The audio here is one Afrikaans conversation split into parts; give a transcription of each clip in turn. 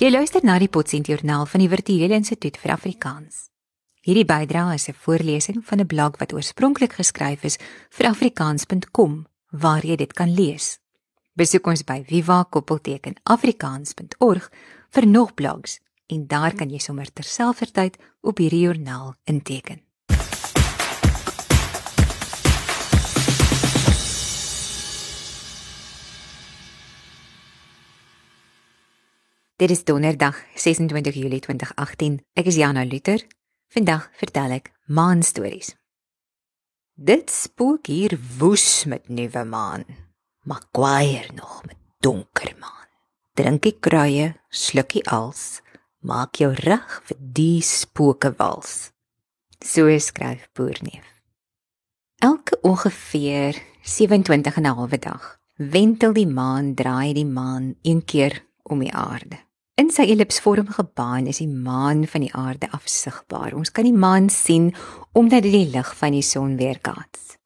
Jy luister na die Potsent Journaal van die Virtuele Instituut vir Afrikaans. Hierdie bydrae is 'n voorlesing van 'n blog wat oorspronklik geskryf is vir afrikaans.com waar jy dit kan lees. Besoek ons by viva-afrikaans.org vir nog blogs en daar kan jy sommer terselfdertyd op hierdie joernaal inteken. Dit is Donderdag, 26 Julie 2018. Ek is Jana Luther. Vandag vertel ek maanstories. Dit spook hier woes met nuwe maan, maar kwaier nog met donker maan. Drink die kruie, sluk die als, maak jou reg vir die spooke wals. So skryf Boerneef. Elke ongeveer 27 en 'n halwe dag wentel die maan draai die maan een keer om die aarde. In sy ellipsvormige baan is die maan van die aarde afsigbaar. Ons kan die maan sien omdat dit die lig van die son weerkaats.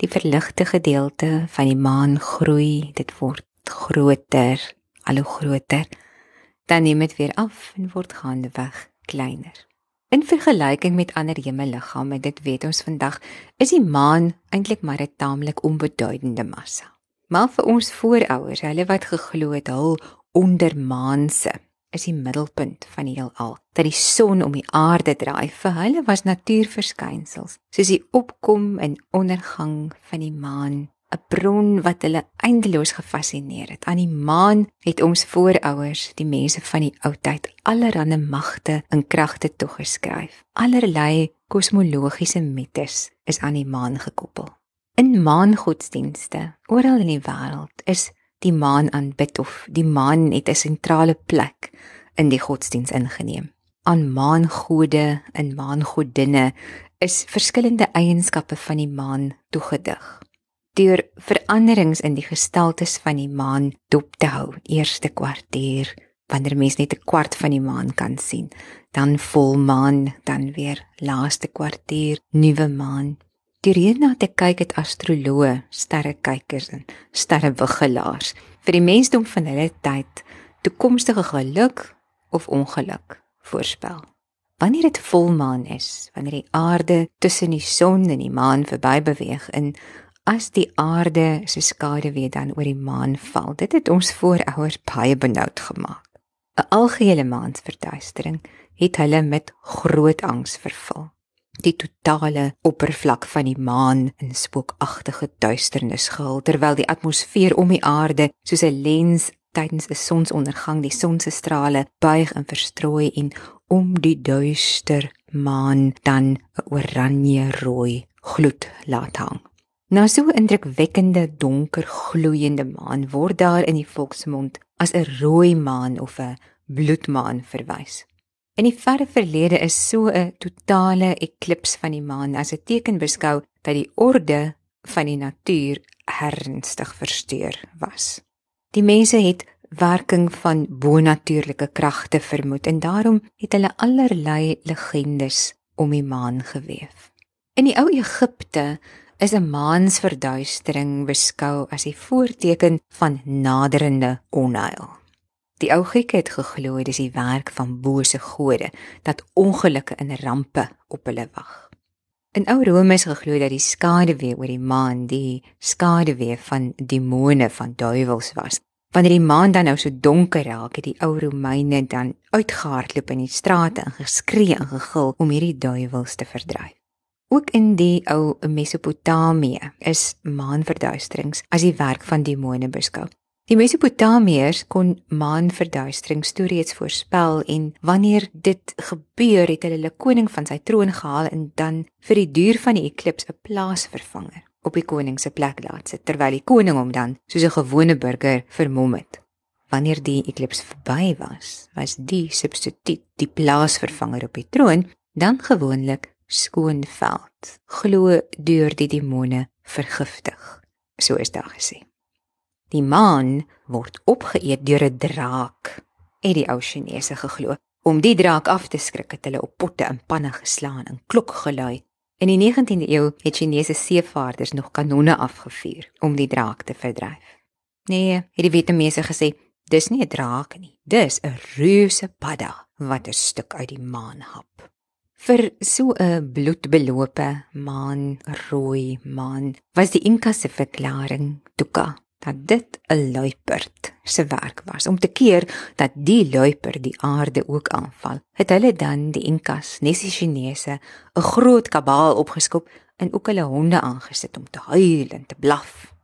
Die verligte gedeelte van die maan groei, dit word groter, al hoe groter. Dan neem dit weer af en word gaandeweg kleiner. In vergelyking met ander hemelliggame, dit weet ons vandag, is die maan eintlik maar 'n taamlik onbeduidende massa. Maar vir ons voorouers, hulle wat geglo het hul ondermaanse is die middelpunt van die heelal. Dat die son om die aarde draai vir hulle was natuurverskynsels, soos die opkom en ondergang van die maan, 'n bron wat hulle eindeloos gefassineer het. Aan die maan het ons voorouers, die mense van die ou tyd, allerlei magte en kragte toegeskryf. Allerlei kosmologiese mites is aan die maan gekoppel. In maangodsdienste oral in die wêreld is die maan aanbid of die maan het 'n sentrale plek in die godsdiens ingeneem. Aan maangode en maangodinne is verskillende eienskappe van die maan toegedig. Deur veranderings in die gestaltes van die maan dop te hou, eerste kwartier wanneer mens net 'n kwart van die maan kan sien, dan volmaan, dan weer laaste kwartier, nuwe maan, Deur hierna te kyk het astroloë, sterrekykers en sterrewiggelaars vir die mensdom van hulle tyd toekomstige geluk of ongeluk voorspel. Wanneer dit volmaan is, wanneer die aarde tussen die son en die maan verby beweeg en as die aarde se skade weer dan oor die maan val, dit het ons voorouers baie benoud gemaak. 'n Algehele maansverduistering het hulle met groot angs vervul die totale oppervlak van die maan in spookagtige duisternis gehul terwyl die atmosfeer om die aarde soos 'n lens tydens 'n sonsondergang die son se strale buig en verstrooi en om die duister maan dan 'n oranje rooi gloed laat hang. Na so 'n indrukwekkende donker gloeiende maan word daar in die volksmond as 'n rooi maan of 'n bloedmaan verwys. In die verre verlede is so 'n totale eklips van die maan as 'n teken beskou dat die orde van die natuur ernstig versteur was. Die mense het werking van bonatuurlike kragte vermoed en daarom het hulle allerlei legendes om die maan geweef. In die ou Egipte is 'n maansverduistering beskou as die voorteken van naderende onheil. Die ou Grieke het geglo dit is die werk van bose gode dat ongelukke en rampe op hulle wag. In ou Rome is geglo dat die skaduwee oor die maan die skaduwee van demone van duiwels was. Wanneer die maan dan nou so donker raak, het die ou Romeine dan uitgehardloop in die strate en geskree en gegil om hierdie duiwels te verdryf. Ook in die ou Mesopotamië is maanverduisterings as die werk van demone beskou. Die Mesopotamiërs kon maanverduistering steeds voorspel en wanneer dit gebeur het hulle 'n koning van sy troon gehaal en dan vir die duur van die eklips 'n plaasvervanger op die koning se plek laat sit terwyl die koning hom dan soos 'n gewone burger vermom het. Wanneer die eklips verby was, was die substituut die plaasvervanger op die troon dan gewoonlik skoonveld glo deur die demone vergiftig. So is daar gesê. Die maan word opgeëet deur 'n draak, het die ou Chinese geglo. Om die draak af te skrik het hulle op potte en panne geslaan en klok gelui. In die 19de eeu het Chinese seevaarders nog kanonne afgevuur om die draak te verdryf. Nee, het die Vietnamese gesê, Dis nie 'n draak nie. Dis 'n reuse padda wat 'n stuk uit die maan hap. Vir so 'n bloedbelope maan, rooi maan, was die Inka se verklaring tuka dat dit 'n luiperd se werk was om te keer dat die luiperd die aarde ook aanval. Het hulle dan die Inkas, nes die Chinese, 'n groot kabaal opgeskop en ook hulle honde aangesit om te huil en te blaf.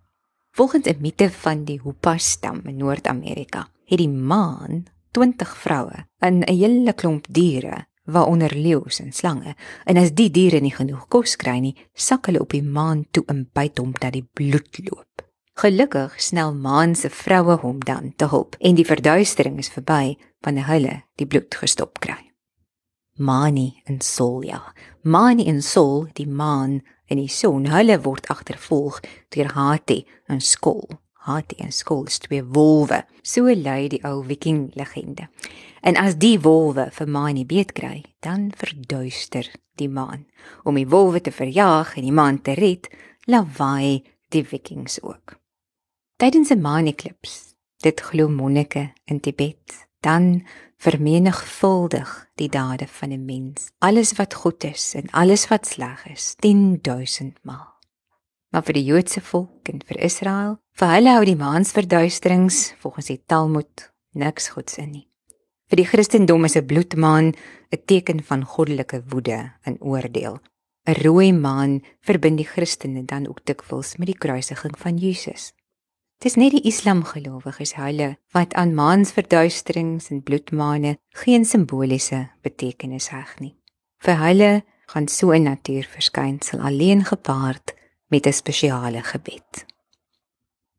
Volgens 'n mite van die Hoopa stam in Noord-Amerika, het die maan 20 vroue en 'n hele klomp diere waaronder leeu's en slange. En as die diere nie genoeg kos kry nie, sak hulle op die maan toe en byt hom dat die bloed loop. Gelukkig snel maan se vroue hom dan te hulp en die verduistering is verby wanneer hulle die bloed gestop kry. Mani en Sol ja. Mani en Sol, die maan en die son, hulle word agtervolg deur Hati en Skol. Hati en Skol is twee wolwe. So lei die ou Viking legende. En as die wolwe vir Mani beet kry, dan verduister die maan. Om die wolwe te verjaag en die maan te red, lawaai die Vikings ook tydens 'n maaneeklips dit glo monnike in Tibet dan vermenigvuldig die dade van 'n mens. Alles wat goed is en alles wat sleg is 10000 maal. Maar vir die Joodse volk en vir Israel vir hulle hou die maansverduisterings volgens die Talmud niks goeds in nie. Vir die Christendom is 'n bloedmaan 'n teken van goddelike woede en oordeel. 'n rooi maan verbind die Christene dan ook dikwels met die kruisiging van Jesus Dis net die Islam gelowiges hulle wat aan maansverduisterings en bloedmaane geen simboliese betekenis heg nie. Vir hulle gaan so 'n natuurverskynsel alleen gepaard met 'n spesiale gebed.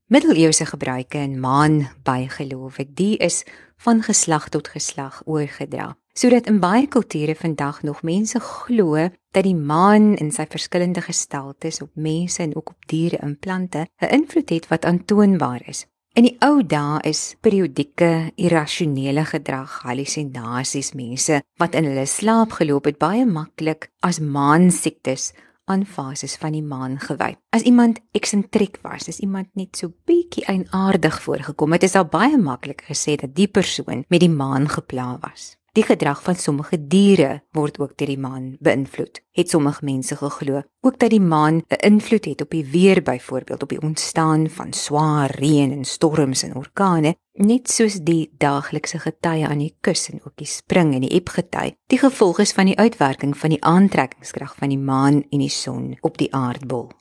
Middeleeuse gebruike in maan bygelowe, die is van geslag tot geslag oorgedra sodat in baie kulture vandag nog mense glo dat die maan in sy verskillende gestaltes op mense en ook op diere en plante 'n invloed het wat aantoonbaar is. In die ou dae is periodieke irrasionele gedrag, hallusinasies, mense wat in hulle slaap geloop het baie maklik as maansiektes aan fases van die maan gewy. As iemand eksentriek was, is iemand net so bietjie eienaardig voorgekom, het is al baie maklik gesê dat die persoon met die maan gepla was. Die gedrag van sommige diere word ook deur die maan beïnvloed. Het sommige mense geglo ook dat die maan 'n invloed het op die weer byvoorbeeld op die ontstaan van swaar reën en storms en orkane, net soos die daaglikse getye aan die kus en ook die spring en die epgety. Die gevolg is van die uitwerking van die aantrekkingskrag van die maan en die son op die aardbol.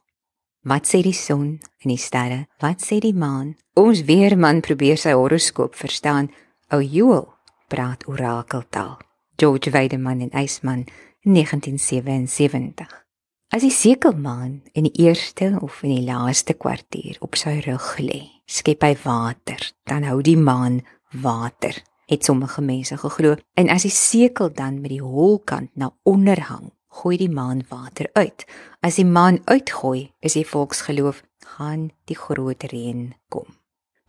Wat sê die son en die sterre? Wat sê die maan? Ons weerman probeer sy horoskoop verstaan. O Joel, praat orakeltaal. George Weideman en Eisman 1977. As die sekelmaan in die eerste of in die laaste kwartier op sy rug lê, skep hy water, dan hou die maan water. Het sommige mense geglo en as die sekel dan met die holkant na onder hang, gooi die maan water uit. As die maan uitgooi, is die volksgeloof gaan die groot reën kom.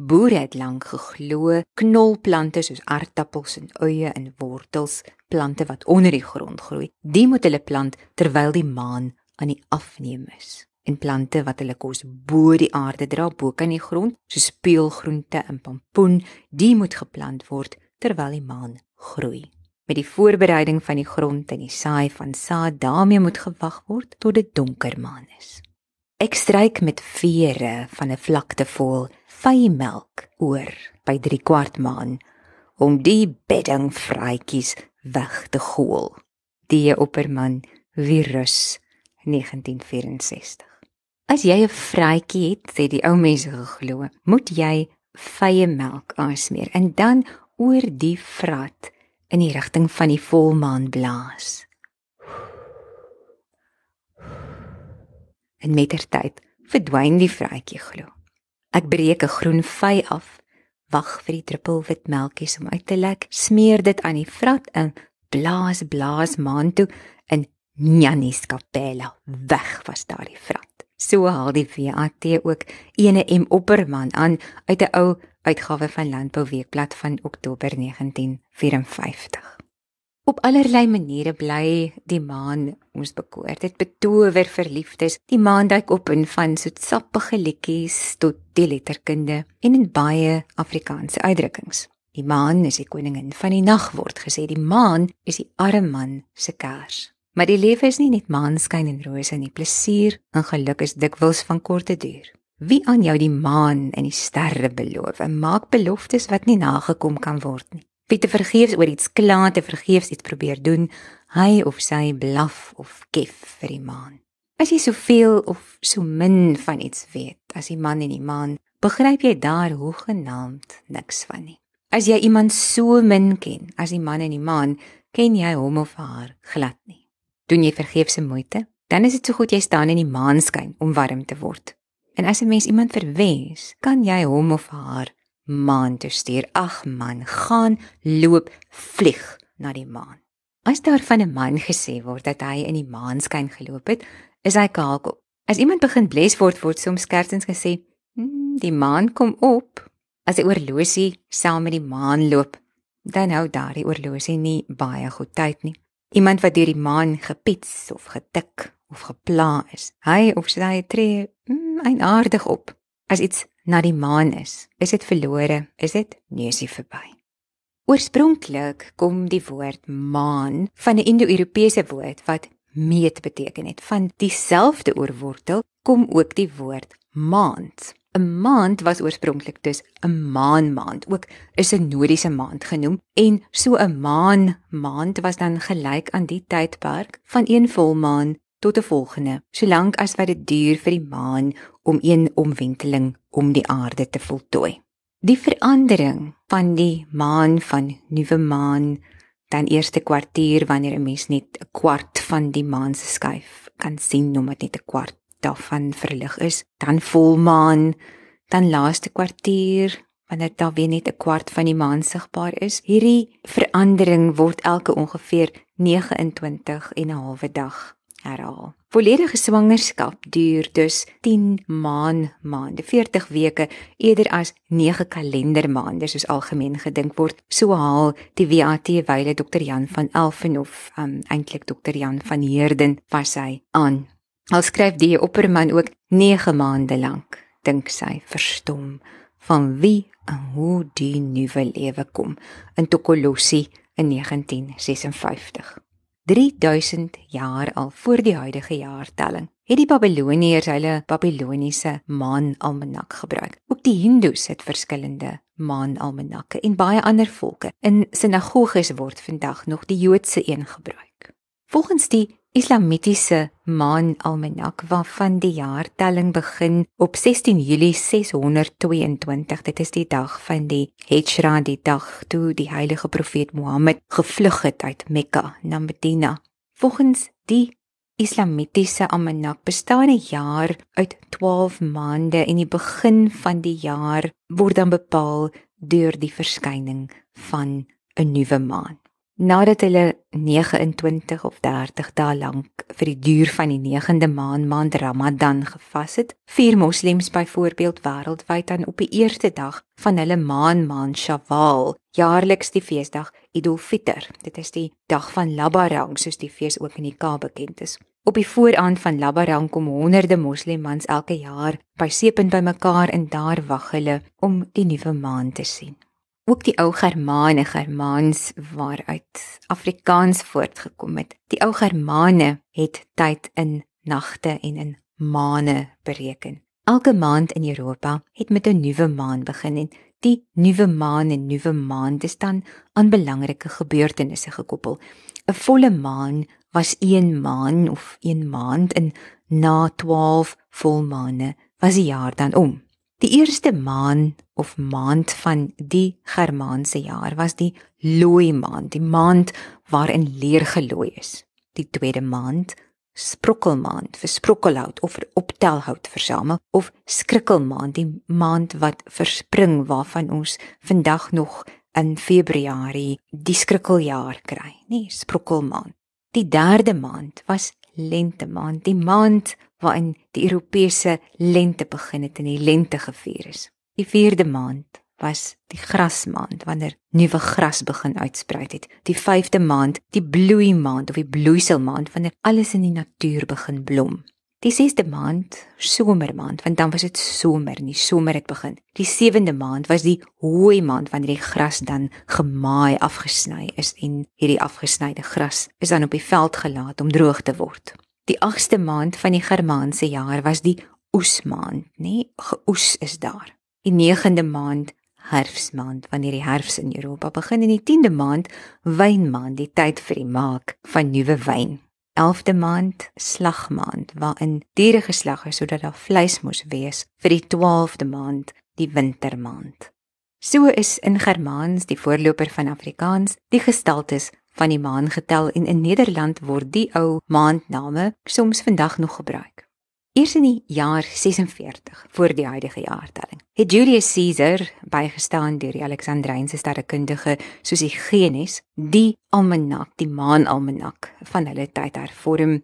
Boere het lank geglo knolplante soos aardappels en eie en wortels, plante wat onder die grond groei, die moet hulle plant terwyl die maan aan die afneem is. En plante wat hulle kos bo die aarde dra, bo kan die grond, soos speelgroente en pompoen, die moet geplant word terwyl die maan groei. Met die voorbereiding van die grond en die saai van saad, daarmee moet gewag word tot dit donker maan is. Ek stryk met vere van 'n vlakte vol vyemelk oor by 3 kwart maan om die bedding vrytjies weg te gool. Die opperman virus 1964. As jy 'n vrytjie het, sê die ou mense geglo, moet jy vyemelk aansmeer en dan oor die vrat in die rigting van die volmaan blaas. En mettertyd verdwyn die vrytjie glo. Ek breek 'n groen vy af, wag vir die druppelwit melkies om uit te lek, smeer dit aan die vrat in, blaas blaas maan toe in Jannie Skapella. Weg was daardie vrat. So haal die VAT ook ene M opperman aan uit 'n ou uitgawe van Landbou Weekblad van Oktober 1954. Op allerlei maniere bly die maan ons bekoor. Dit betower verliefdes. Die maan duik op in van soetsappige liedjies tot die letterkunde en in baie Afrikaanse uitdrukkings. Die maan is die koningin van die nag word gesê. Die maan is die arme man se kers. Maar die lewe is nie net maanskyn en rose nie. Plesier en geluk is dikwels van korte duur. Wie aan jou die maan en die sterre beloof, maak beloftes wat nie nagekom kan word nie wie te vergeefs oor iets kla te vergeefs iets probeer doen, hy of sy blaf of kef vir die maan. As jy soveel of so min van iets weet as die man en die maan, begryp jy daar hoe genaamd niks van nie. As jy iemand so min ken as die man en die maan, ken jy hom of haar glad nie. Doen jy vergeefse moeite, dan is dit so goed jy staan in die maanskyn om warm te word. En as 'n mens iemand verwens, kan jy hom of haar maan toe stuur. Ag man, gaan loop vlieg na die maan. As daar van 'n man gesê word dat hy in die maan skyn geloop het, is hy kakel. As iemand begin bles word word soms skertsens gesê, hm, "Die maan kom op." As 'n oorlosie saam met die maan loop, dan hou daardie oorlosie nie baie goed tyd nie. Iemand wat deur die maan gepiets of getik of gepla is, hy of sy tree hm, eienaardig op. As iets na die maan is, is dit verlore, is dit neusie verby. Oorspronklik kom die woord maan van 'n Indo-Europese woord wat meet beteken het. Van dieselfde oorwortel kom ook die woord maand. 'n Maand was oorspronklik dus 'n maanmaand, ook 'n sinodiese maand genoem en so 'n maan maand was dan gelyk aan die tydperk van een volmaan tot 'n volgende, solank as wat dit duur vir die maan om een omwenteling om die aarde te voltooi. Die verandering van die maan van nuwe maan dan eerste kwartier wanneer 'n mens net 'n kwart van die maan se skyf kan sien omdat net 'n kwart daarvan verlig is, dan volmaan, dan laaste kwartier wanneer daar weer net 'n kwart van die maan sigbaar is. Hierdie verandering word elke ongeveer 29 en 'n halwe dag herhaal. Volledige swangerskap duur dus 10 maan maande, 40 weke eerder as 9 kalendermaande soos algemeen gedink word. So haal die WAT wyle Dr Jan van Elfenhof, um, eintlik Dr Jan van Heerden, was hy aan. Al skryf die opperman ook 9 maande lank, dink sy verstom van wie en hoe die nuwe lewe kom in Tokolossi in 1956. 3000 jaar al voor die huidige jaartelling het die Babiloniërs hulle Babiloniese maanalmanak gebruik. Ook die Hindus het verskillende maanalmanakke en baie ander volke. In sinagoges word vandag nog die Joodse een gebruik. Volgens die Islamitiese maanalmanak waarvan die jaartelling begin op 16 Julie 622. Dit is die dag van die Hijra, die dag toe die heilige profeet Mohammed gevlug het uit Mekka na Medina. Volgens die Islamitiese almanak bestaan 'n jaar uit 12 maande en die begin van die jaar word dan bepaal deur die verskyning van 'n nuwe maan. Nadat hulle 29 of 30 dae lank vir die duur van die 9de maand maand Ramadan gevas het, vier moslems byvoorbeeld wêreldwyd dan op die eerste dag van hulle maan maand Shawwal, jaarliks die feesdag Idul Fitr. Dit is die dag van Labarang soos die fees ook in die Kaap bekend is. Op die vooraand van Labarang kom honderde moslimmans elke jaar by seepunt bymekaar en daar wag hulle om die nuwe maan te sien. Ook die ou Germane, Germaans waaruit Afrikaans voortgekom het. Die ou Germane het tyd in nagte en in maane bereken. Elke maand in Europa het met 'n nuwe maan begin en die nuwe maan en nuwe maand is dan aan belangrike gebeurtenisse gekoppel. 'n Volle maan was 1 maan of 1 maand en na 12 volmaane was die jaar dan om. Die eerste maan of maand van die Germaanse jaar was die looi maand, die maand waarin leer gelooi is. Die tweede maand, sprokkelmaand vir sprokkelhout of vir optelhout versamel of skrikkelmaand, die maand wat verspring waarvan ons vandag nog in Februarie die skrikkeljaar kry, nê, sprokkelmaand. Die derde maand was lente maand, die maand waarin die Europese lente begin het en die lente gevier is. Die vierde maand was die grasmaand wanneer nuwe gras begin uitsprei het. Die 5de maand, die bloei maand of die bloeiselmaand wanneer alles in die natuur begin blom. Die 6de maand, somermaand, want dan was dit somer, nie somer het begin. Die 7de maand was die hooi maand wanneer die gras dan gemaai afgesny is en hierdie afgesnyde gras is dan op die veld gelaat om droog te word. Die 8ste maand van die Germaanse jaar was die oesmaand, nê? Geoes is daar. Die 9de maand herfsmaand wanneer die herfs in Europa begin en die 10de maand wynmaand, die tyd vir die maak van nuwe wyn. 11de maand slagmaand waarin diere geslag is sodat daar vleis moes wees vir die 12de maand die wintermaand. So is in Germaans die voorloper van Afrikaans die gestaltes van die maan getel en in Nederland word die ou maandname soms vandag nog gebruik. Eers in die jaar 46 voor die huidige jaartelling het Julius Caesar bygestaan deur die Alexandrynse sterrekundige Sosigenes die almanak, die maanalmanak van hulle tyd hervorm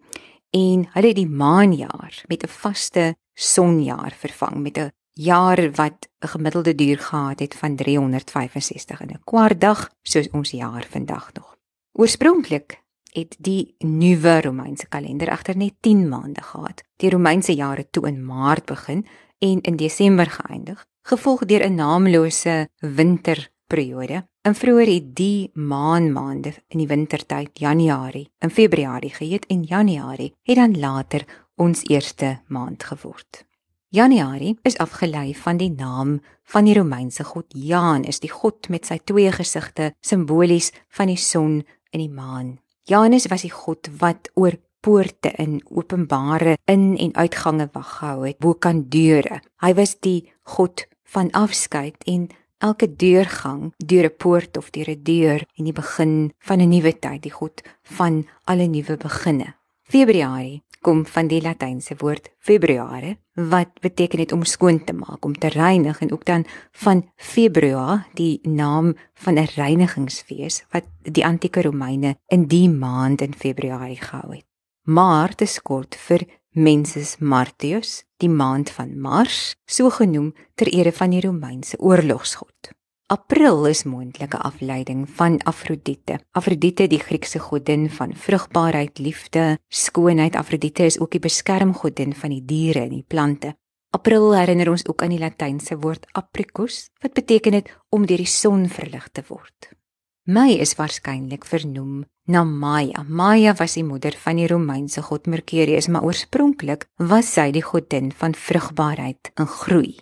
en hulle die maanjaar met 'n vaste sonjaar vervang met 'n jaar wat 'n gemiddelde duur gehad het van 365 en 'n kwart dag soos ons jaar vandag nog. Oorspronklik het die nuwe Romeinse kalender egter net 10 maande gehad. Die Romeinse jare toe in Maart begin en in Desember geëindig, gevolg deur 'n naamlose winterperiode. In vroeër het die maanmaande in die wintertyd Januarie en Februarie geheet en Januarie het dan later ons eerste maand geword. Januarie is afgelei van die naam van die Romeinse god Jan, is die god met sy twee gesigte, simbolies van die son en die maan. Janus was die god wat oor poorte in openbare in- en uitgange wag gehou het, bo kan deure. Hy was die god van afskeid en elke deurgang deur 'n poort of deur 'n deur en die begin van 'n nuwe tyd, die god van alle nuwe beginne. Februarie kom van die latynse woord februare wat beteken het om skoon te maak, om te reinig en ook dan van februa, die naam van 'n reinigingsfees wat die antieke Romeine in die maand in Februarie gehou het. Maart is kort vir Mensis Martius, die maand van Mars, so genoem ter ere van die Romeinse oorlogsgod. April is moontlike afleiding van Afrodite. Afrodite, die Griekse godin van vrugbaarheid, liefde, skoonheid. Afrodite is ook die beskermgodin van die diere en die plante. April herinner ons ook aan die latynse woord apricus wat beteken het om deur die son verlig te word. Mei is waarskynlik vernoem na Maia. Maia was die moeder van die Romeinse god Mercurius, maar oorspronklik was sy die godin van vrugbaarheid en groei.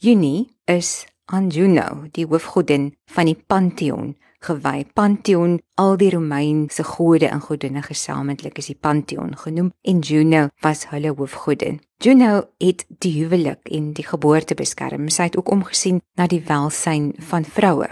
Junie is aan Juno, die hoofgodin van die Pantheon, gewy. Pantheon, al die Romeinse gode en godinne gesamentlik is die Pantheon genoem en Juno was hulle hoofgodin. Juno het die huwelik en die geboorte beskerm. Sy het ook omgesien na die welsyn van vroue.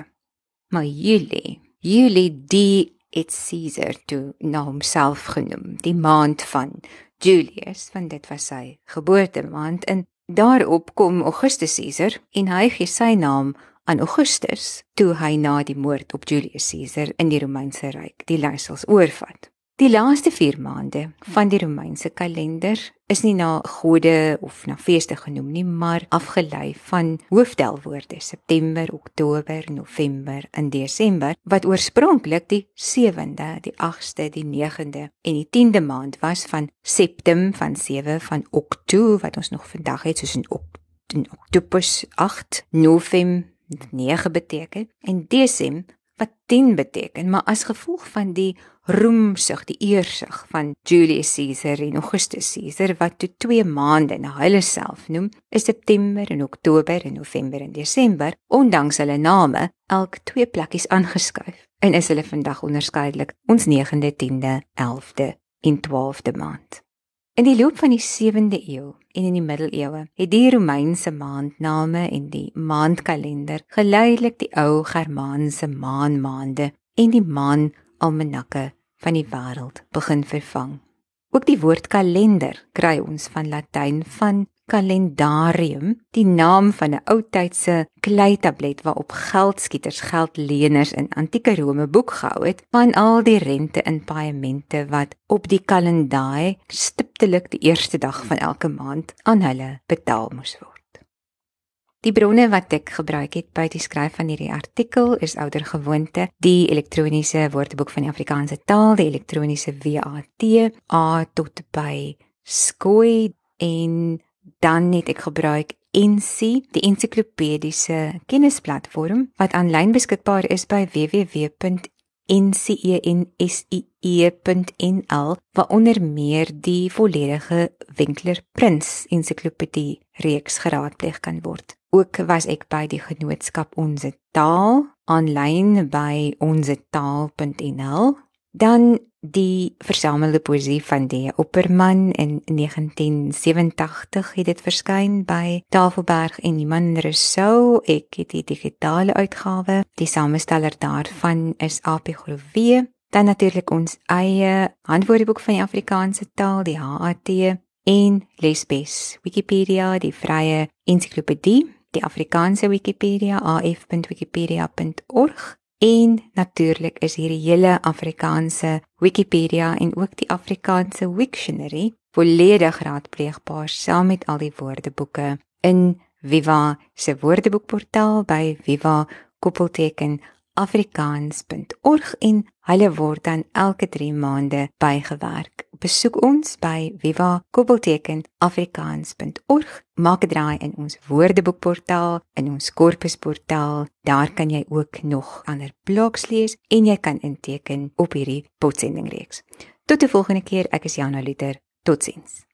Maar Julie, Julie die het Caesar toe na homself genoem, die maand van Julius, want dit was sy geboortemaand in Daarop kom Augustus Caesar en hy gee sy naam aan Augustus toe hy na die moord op Julius Caesar in die Romeinse ryk die leiersels oorvat. Die laaste 4 maande van die Romeinse kalender is nie na gode of na feeste genoem nie, maar afgelei van hoofdelwoorde: September, Oktober, November en Desember, wat oorspronklik die 7de, die 8ste, die 9de en die 10de maand was van Septem van 7 van Oktober wat ons nog vandag het soos 'n Oktober 8, November 9 beteken en Desember wat 10 beteken, maar as gevolg van die roemsug, die eersug van Julius Caesar en Augustus Caesar wat toe 2 maande na hulle self noem, is September en Oktober en November en Desember, ondanks hulle name, elk twee plekkies aangeskuif en is hulle vandag onderskeidelik ons 9de, 10de, 11de en 12de maand. In die loop van die 7de eeu en in die middeleeue het die Romeinse maandname en die maandkalender geleidelik die ou Germaanse maanmaande en die maanalmanakke van die wêreld begin vervang. Ook die woord kalender kry ons van Latyn van kalendarium, die naam van 'n oudtydse kleitablet waarop geldskieters geldleners in antieke Rome boek gehou het van al die rente en paemente wat op die kalendaai stiptelik die eerste dag van elke maand aan hulle betaal moes word. Die bronne wat ek gebruik het by die skryf van hierdie artikel is ouer gewoonte, die elektroniese woordeboek van die Afrikaanse taal, die elektroniese WAT, A tot by skooi en dan het ek gebruik NC, die ensiklopediese kennisplatform wat aanlyn beskikbaar is by www.ncensie.nl waar onder meer die volledige Winkler Prins ensiklopedie reeks geraadpleeg kan word. Ook was ek by die genootskap Onze Taal aanlyn by onzetaal.nl dan die versamelde poesie van die Opperman in 1987 het dit verskyn by Tafelberg en Iman Rousseau. Ek het die digitale uitgawe. Die samesteller daarvan is AP Groewe dan natuurlik ons eie handwoordeboek van die Afrikaanse taal die HAT en Lesbes Wikipedia die vrye ensiklopedie die Afrikaanse Wikipedia af.wikipedia.org En natuurlik is hierdie hele Afrikaanse Wikipedia en ook die Afrikaanse Wiktionary volledig raadpleegbaar saam met al die woordeboeke in Viva se woordeboekportaal by Viva koppelteken afrikaans.org en hulle word dan elke 3 maande bygewerk. Besoek ons by viva.afrikaans.org. Maak 'n draai in ons woordeboekportaal, in ons korpusportaal. Daar kan jy ook nog ander blogs lees en jy kan inteken op hierdie potsendingreeks. Tot die volgende keer, ek is Jana Liter. Totsiens.